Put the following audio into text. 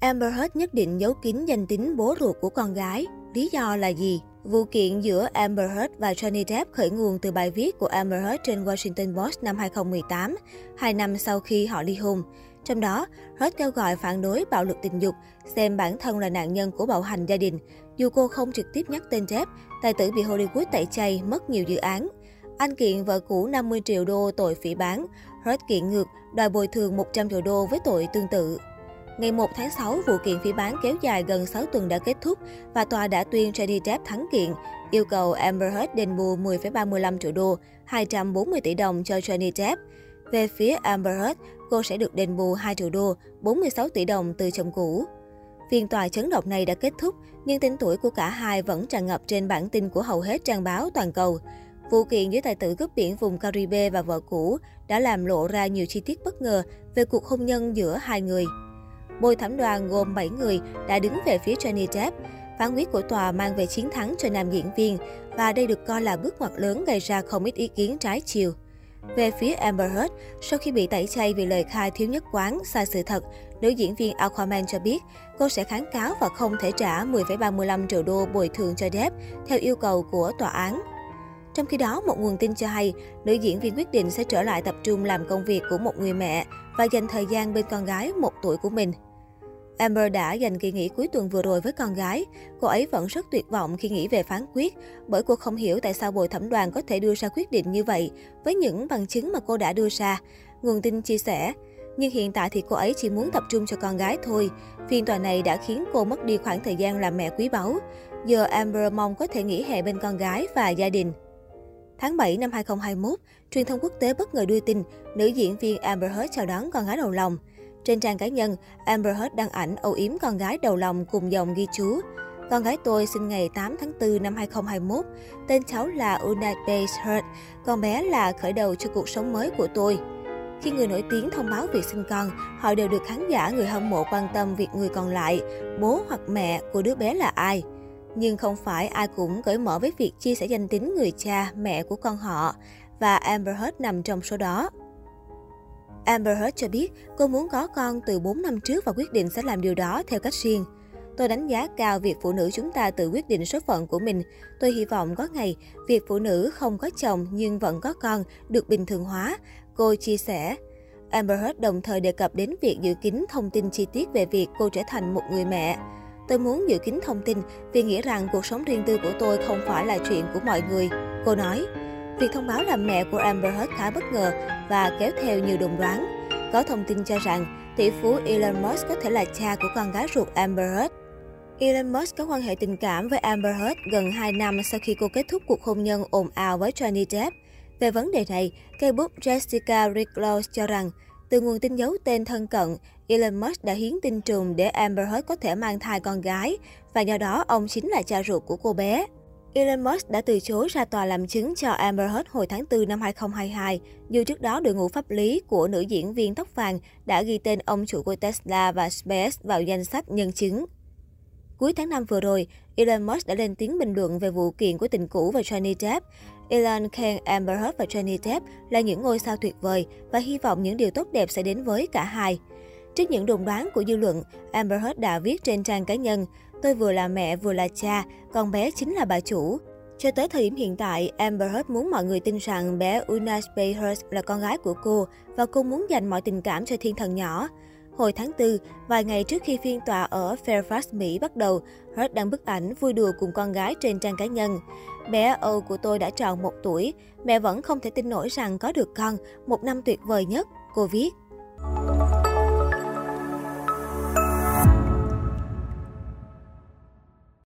Amber Heard nhất định giấu kín danh tính bố ruột của con gái. Lý do là gì? Vụ kiện giữa Amber Heard và Johnny Depp khởi nguồn từ bài viết của Amber Heard trên Washington Post năm 2018, hai năm sau khi họ ly hôn. Trong đó, Heard kêu gọi phản đối bạo lực tình dục, xem bản thân là nạn nhân của bạo hành gia đình. Dù cô không trực tiếp nhắc tên Depp, tài tử bị Hollywood tẩy chay, mất nhiều dự án. Anh kiện vợ cũ 50 triệu đô tội phỉ bán. Heard kiện ngược, đòi bồi thường 100 triệu đô với tội tương tự. Ngày 1 tháng 6, vụ kiện phỉ bán kéo dài gần 6 tuần đã kết thúc và tòa đã tuyên Johnny Depp thắng kiện, yêu cầu Amber Heard đền bù 10,35 triệu đô, 240 tỷ đồng cho Johnny Depp. Về phía Amber Heard, cô sẽ được đền bù 2 triệu đô, 46 tỷ đồng từ chồng cũ. Phiên tòa chấn động này đã kết thúc, nhưng tên tuổi của cả hai vẫn tràn ngập trên bản tin của hầu hết trang báo toàn cầu. Vụ kiện giữa tài tử cướp biển vùng Caribe và vợ cũ đã làm lộ ra nhiều chi tiết bất ngờ về cuộc hôn nhân giữa hai người. Bồi thẩm đoàn gồm 7 người đã đứng về phía Johnny Depp. Phán quyết của tòa mang về chiến thắng cho nam diễn viên và đây được coi là bước ngoặt lớn gây ra không ít ý kiến trái chiều. Về phía Amber Heard, sau khi bị tẩy chay vì lời khai thiếu nhất quán, sai sự thật, nữ diễn viên Aquaman cho biết cô sẽ kháng cáo và không thể trả 10,35 triệu đô bồi thường cho Depp theo yêu cầu của tòa án. Trong khi đó, một nguồn tin cho hay, nữ diễn viên quyết định sẽ trở lại tập trung làm công việc của một người mẹ và dành thời gian bên con gái một tuổi của mình. Amber đã dành kỳ nghỉ cuối tuần vừa rồi với con gái. Cô ấy vẫn rất tuyệt vọng khi nghĩ về phán quyết, bởi cô không hiểu tại sao bồi thẩm đoàn có thể đưa ra quyết định như vậy với những bằng chứng mà cô đã đưa ra. Nguồn tin chia sẻ, nhưng hiện tại thì cô ấy chỉ muốn tập trung cho con gái thôi. Phiên tòa này đã khiến cô mất đi khoảng thời gian làm mẹ quý báu. Giờ Amber mong có thể nghỉ hè bên con gái và gia đình. Tháng 7 năm 2021, truyền thông quốc tế bất ngờ đưa tin nữ diễn viên Amber Heard chào đón con gái đầu lòng. Trên trang cá nhân, Amber Heard đăng ảnh âu yếm con gái đầu lòng cùng dòng ghi chú. Con gái tôi sinh ngày 8 tháng 4 năm 2021. Tên cháu là United Heard. Con bé là khởi đầu cho cuộc sống mới của tôi. Khi người nổi tiếng thông báo việc sinh con, họ đều được khán giả người hâm mộ quan tâm việc người còn lại, bố hoặc mẹ của đứa bé là ai. Nhưng không phải ai cũng cởi mở với việc chia sẻ danh tính người cha, mẹ của con họ, và Amber Heard nằm trong số đó. Amber Heard cho biết cô muốn có con từ 4 năm trước và quyết định sẽ làm điều đó theo cách riêng. Tôi đánh giá cao việc phụ nữ chúng ta tự quyết định số phận của mình. Tôi hy vọng có ngày, việc phụ nữ không có chồng nhưng vẫn có con được bình thường hóa. Cô chia sẻ. Amber Heard đồng thời đề cập đến việc giữ kín thông tin chi tiết về việc cô trở thành một người mẹ. Tôi muốn giữ kín thông tin vì nghĩ rằng cuộc sống riêng tư của tôi không phải là chuyện của mọi người. Cô nói. Việc thông báo làm mẹ của Amber Heard khá bất ngờ và kéo theo nhiều đồn đoán. Có thông tin cho rằng tỷ phú Elon Musk có thể là cha của con gái ruột Amber Heard. Elon Musk có quan hệ tình cảm với Amber Heard gần 2 năm sau khi cô kết thúc cuộc hôn nhân ồn ào với Johnny Depp. Về vấn đề này, cây bút Jessica Ricklow cho rằng, từ nguồn tin giấu tên thân cận, Elon Musk đã hiến tinh trùng để Amber Heard có thể mang thai con gái, và do đó ông chính là cha ruột của cô bé. Elon Musk đã từ chối ra tòa làm chứng cho Amber Heard hồi tháng 4 năm 2022, dù trước đó đội ngũ pháp lý của nữ diễn viên tóc vàng đã ghi tên ông chủ của Tesla và SpaceX vào danh sách nhân chứng. Cuối tháng 5 vừa rồi, Elon Musk đã lên tiếng bình luận về vụ kiện của tình cũ và Johnny Depp. Elon khen Amber Heard và Johnny Depp là những ngôi sao tuyệt vời và hy vọng những điều tốt đẹp sẽ đến với cả hai. Trước những đồn đoán của dư luận, Amber Heard đã viết trên trang cá nhân, Tôi vừa là mẹ vừa là cha, con bé chính là bà chủ. Cho tới thời điểm hiện tại, Amber Heard muốn mọi người tin rằng bé Una Spey Heard là con gái của cô và cô muốn dành mọi tình cảm cho thiên thần nhỏ. Hồi tháng 4, vài ngày trước khi phiên tòa ở Fairfax, Mỹ bắt đầu, Heard đăng bức ảnh vui đùa cùng con gái trên trang cá nhân. Bé Âu của tôi đã tròn một tuổi, mẹ vẫn không thể tin nổi rằng có được con, một năm tuyệt vời nhất, cô viết.